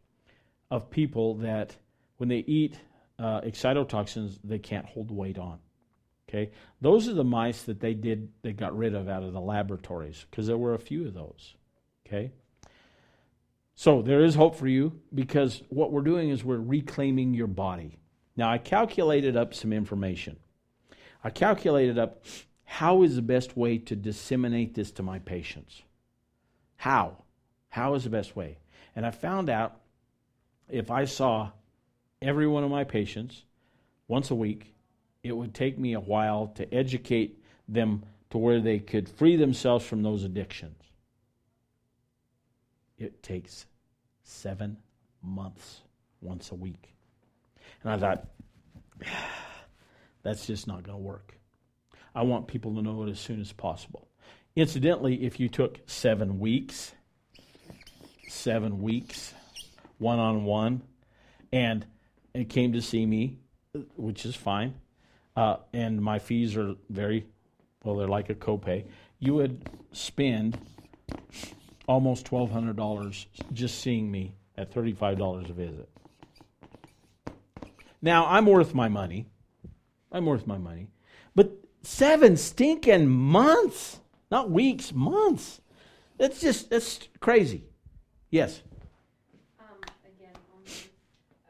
of people that when they eat uh, excitotoxins, they can't hold weight on. Okay, those are the mice that they did they got rid of out of the laboratories because there were a few of those. Okay, so there is hope for you because what we're doing is we're reclaiming your body. Now I calculated up some information. I calculated up how is the best way to disseminate this to my patients. How? How is the best way? And I found out if I saw every one of my patients once a week, it would take me a while to educate them to where they could free themselves from those addictions. It takes seven months once a week. And I thought, that's just not going to work. I want people to know it as soon as possible. Incidentally, if you took seven weeks, seven weeks, one on one, and it came to see me, which is fine, uh, and my fees are very well, they're like a copay. You would spend almost twelve hundred dollars just seeing me at thirty five dollars a visit. Now I'm worth my money. I'm worth my money, but seven stinking months, not weeks, months. That's just that's crazy. Yes. Um, again, on the,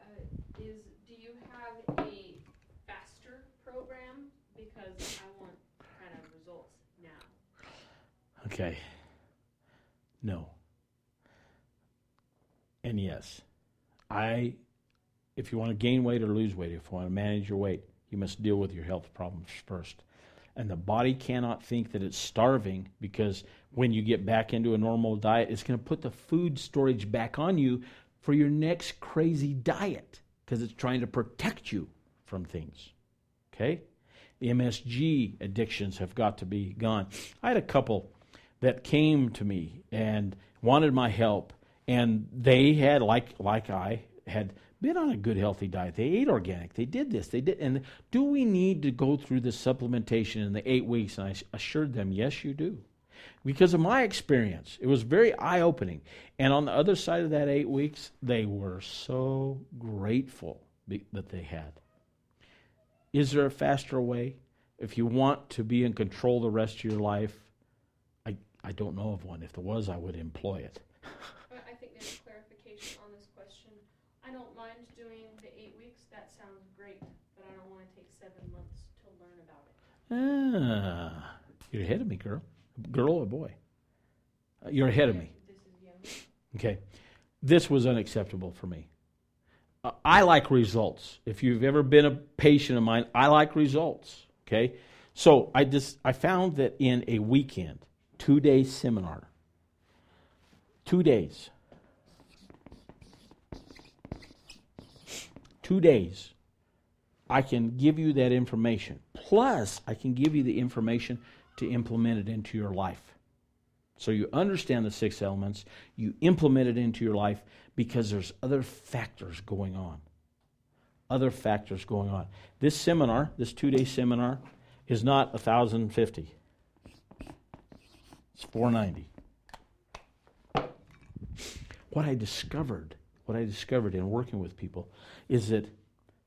uh, is, do you have a faster program? Because I want kind of results now. Okay. No. And yes. I if you want to gain weight or lose weight, if you want to manage your weight, you must deal with your health problems first. And the body cannot think that it's starving because when you get back into a normal diet, it's going to put the food storage back on you for your next crazy diet because it's trying to protect you from things. Okay? The MSG addictions have got to be gone. I had a couple that came to me and wanted my help, and they had, like, like I, had been on a good healthy diet. They ate organic. They did this. They did. And do we need to go through the supplementation in the eight weeks? And I assured them, yes, you do. Because of my experience, it was very eye opening. And on the other side of that eight weeks, they were so grateful that they had. Is there a faster way? If you want to be in control the rest of your life, I, don't know of one. If there was, I would employ it. I think there's a clarification on this question. I don't mind doing the eight weeks. That sounds great, but I don't want to take seven months to learn about it. Ah, you're ahead of me, girl. Girl or boy? Uh, you're ahead of me. This is young. Okay. This was unacceptable for me. Uh, I like results. If you've ever been a patient of mine, I like results. Okay. So I just I found that in a weekend, two day seminar, two days, two days, I can give you that information. Plus, I can give you the information to implement it into your life. So you understand the six elements, you implement it into your life because there's other factors going on. Other factors going on. This seminar, this two day seminar, is not 1050 It's 490 What I discovered, what I discovered in working with people is that,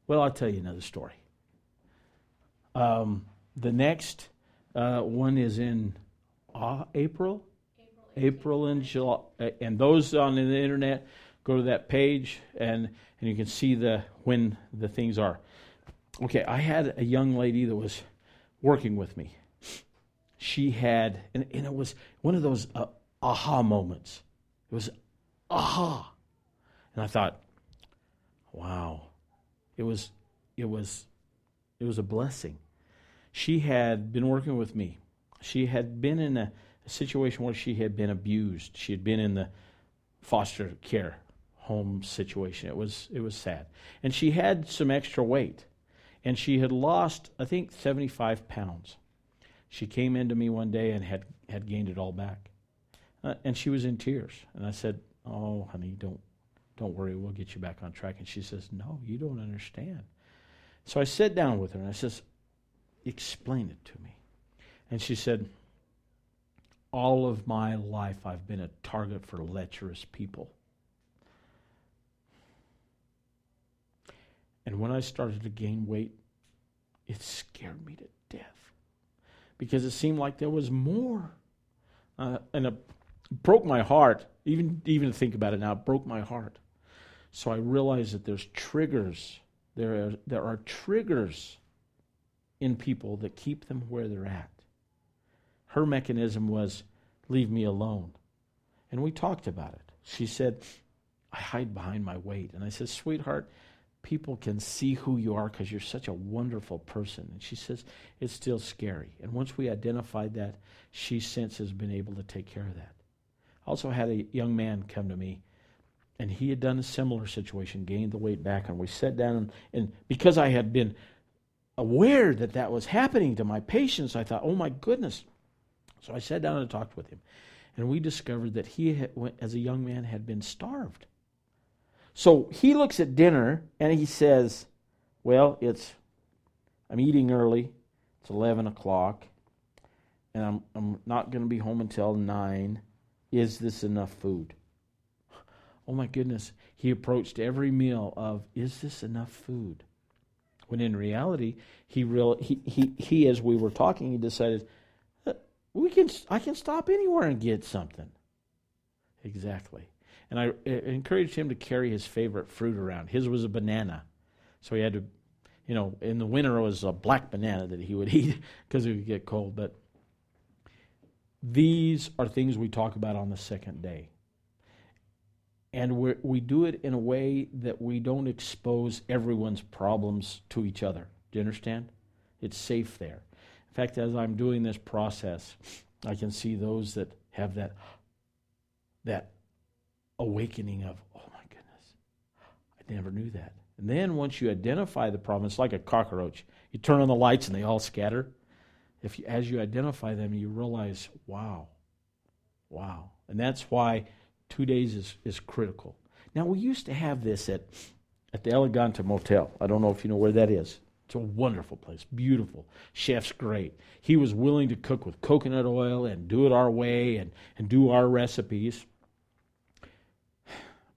well, I'll tell you another story. Um, the next uh, one is in uh, April, April and July, and those on the internet go to that page and and you can see the when the things are. Okay, I had a young lady that was working with me. She had, and, and it was one of those uh, aha moments. It was aha, and I thought, wow, it was, it was, it was a blessing. She had been working with me. She had been in a a situation where she had been abused. She had been in the foster care home situation. It was it was sad, and she had some extra weight, and she had lost I think seventy five pounds. She came into me one day and had had gained it all back, uh, and she was in tears. And I said, "Oh, honey, don't don't worry. We'll get you back on track." And she says, "No, you don't understand." So I sat down with her and I says, explain it to me. And she said, All of my life I've been a target for lecherous people. And when I started to gain weight, it scared me to death because it seemed like there was more. Uh, and it broke my heart. Even even to think about it now, it broke my heart. So I realized that there's triggers. There are, there are triggers in people that keep them where they're at. Her mechanism was leave me alone. And we talked about it. She said, I hide behind my weight. And I said, sweetheart, people can see who you are because you're such a wonderful person. And she says, it's still scary. And once we identified that, she since has been able to take care of that. I also had a young man come to me, and he had done a similar situation, gained the weight back. And we sat down, and, and because I had been aware that that was happening to my patients, I thought, oh my goodness. So I sat down and talked with him. And we discovered that he, had, as a young man, had been starved. So he looks at dinner and he says, Well, it's, I'm eating early. It's 11 o'clock. And I'm, I'm not going to be home until 9. Is this enough food? Oh my goodness. He approached every meal of, Is this enough food? When in reality, he real he, he, he as we were talking, he decided, uh, we can I can stop anywhere and get something. Exactly. And I encouraged him to carry his favorite fruit around. His was a banana. So he had to, you know, in the winter it was a black banana that he would eat because it would get cold. But these are things we talk about on the second day. And we we do it in a way that we don't expose everyone's problems to each other. Do you understand? It's safe there. In fact, as I'm doing this process, I can see those that have that that awakening of, oh my goodness, I never knew that. And then once you identify the problem, it's like a cockroach. You turn on the lights and they all scatter. If you, as you identify them, you realize, wow, wow. And that's why two days is, is critical. Now, we used to have this at, at the Elegante Motel. I don't know if you know where that is. It's a wonderful place, beautiful. Chef's great. He was willing to cook with coconut oil and do it our way and, and do our recipes.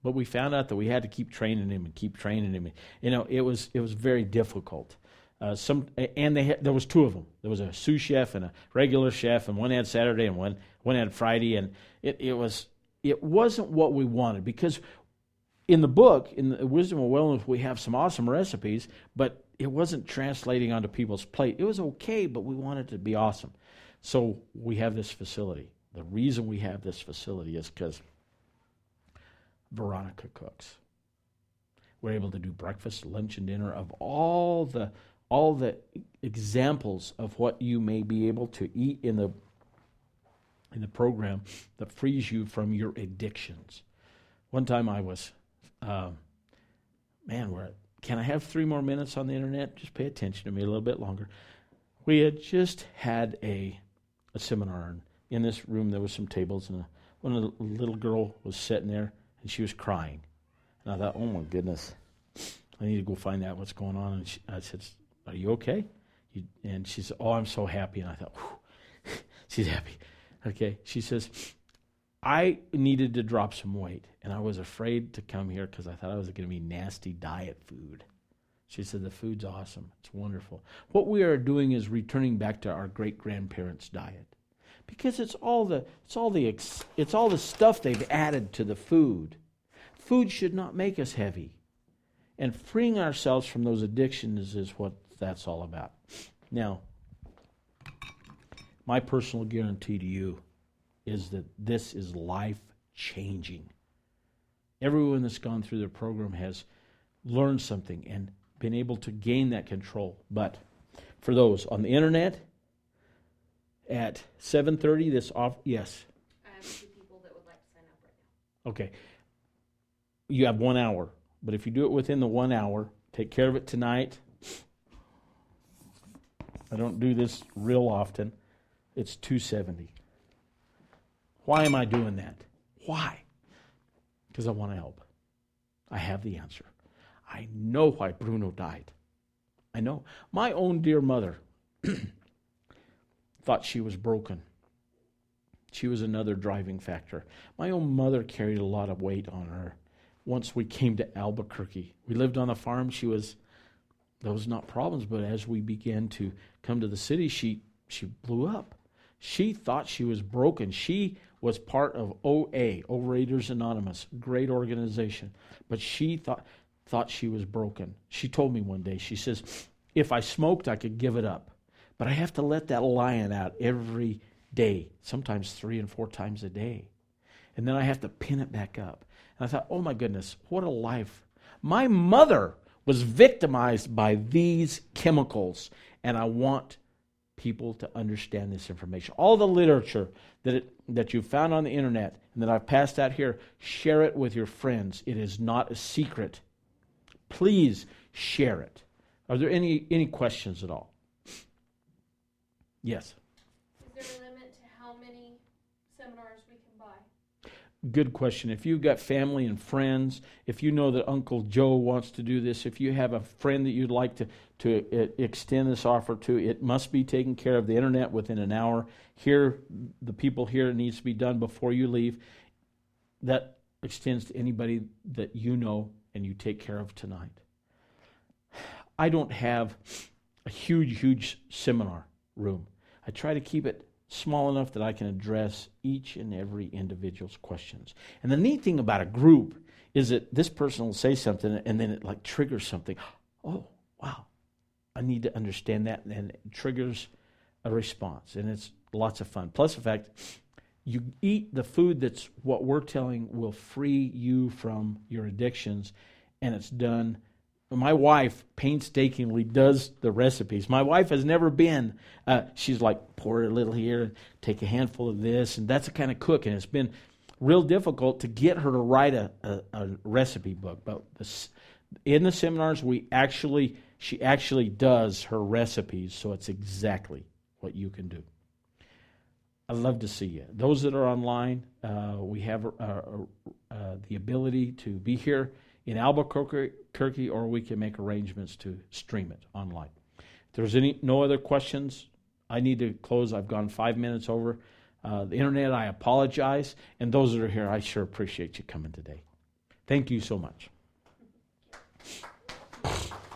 But we found out that we had to keep training him and keep training him. You know, it was it was very difficult. Uh, some and they had, there was two of them. There was a sous chef and a regular chef, and one had Saturday and one one had Friday, and it, it was it wasn't what we wanted because in the book in the Wisdom of Wellness we have some awesome recipes, but it wasn't translating onto people's plate. It was okay, but we wanted to be awesome. So we have this facility. The reason we have this facility is because Veronica cooks. We're able to do breakfast, lunch, and dinner of all the all the examples of what you may be able to eat in the in the program that frees you from your addictions. One time I was, um, man, can I have three more minutes on the internet? Just pay attention to me a little bit longer. We had just had a a seminar, and in this room there was some tables, and a, one of the little girl was sitting there, and she was crying. And I thought, oh my goodness, I need to go find out what's going on. And she, I said, are you okay? You, and she said, oh, I'm so happy. And I thought, she's happy. Okay. She says, I needed to drop some weight, and I was afraid to come here because I thought I was going to be nasty diet food. She said, The food's awesome. It's wonderful. What we are doing is returning back to our great grandparents' diet because it's all the it's all the it's all the stuff they've added to the food. Food should not make us heavy. And freeing ourselves from those addictions is what that's all about. Now, my personal guarantee to you is that this is life changing. Everyone that's gone through the program has learned something and been able to gain that control. But for those on the internet, at 7.30 this off yes. I have two people that would like to sign up right now. okay. You have one hour but if you do it within the one hour take care of it tonight. I don't do this real often. It's 270 why am i doing that? Why? Because i want to help. I have the answer. I know why bruno died. I know. My own dear mother thought she was broken. She was another driving factor. My own mother carried a lot of weight on her. Once we came to Albuquerque, we lived on a farm. She was, those not problems, but as we began to come to the city, she she blew up. She thought she was broken. She was part of OA, Overeaters Anonymous, great organization, but she thought thought she was broken. She told me one day. She says, "If I smoked, I could give it up, but I have to let that lion out every day, sometimes three and four times a day. And then I have to pin it back up. And I thought, oh my goodness, what a life. My mother was victimized by these chemicals, and I want people to understand this information. All the literature that, it, that you found on the internet and that I've passed out here, share it with your friends. It is not a secret. Please share it. Are there any, any questions at all? Yes. Is there a limit to how many seminars we can buy? good question. If you've got family and friends, if you know that Uncle Joe wants to do this, if you have a friend that you'd like to, to extend this offer to, it must be taken care of the internet within an hour. Here, the people here, it needs to be done before you leave. That extends to anybody that you know and you take care of tonight. I don't have a huge, huge seminar room. I try to keep it small enough that I can address each and every individual's questions. And the neat thing about a group is that this person will say something and then it like triggers something. Oh, wow. I need to understand that and it triggers a response and it's lots of fun. Plus the fact you eat the food that's what we're telling will free you from your addictions and it's done my wife painstakingly does the recipes. My wife has never been, uh, she's like, pour a little here, take a handful of this, and that's the kind of cook. And it's been real difficult to get her to write a, a, a recipe book. But this, in the seminars, we actually, she actually does her recipes, so it's exactly what you can do. I'd love to see you. Those that are online, uh, we have uh, uh, uh the ability to be here in Albuquerque, or we can make arrangements to stream it online. If there's any no other questions, I need to close. I've gone five minutes over. Uh, the internet, I apologize. And those that are here, I sure appreciate you coming today. Thank you so much.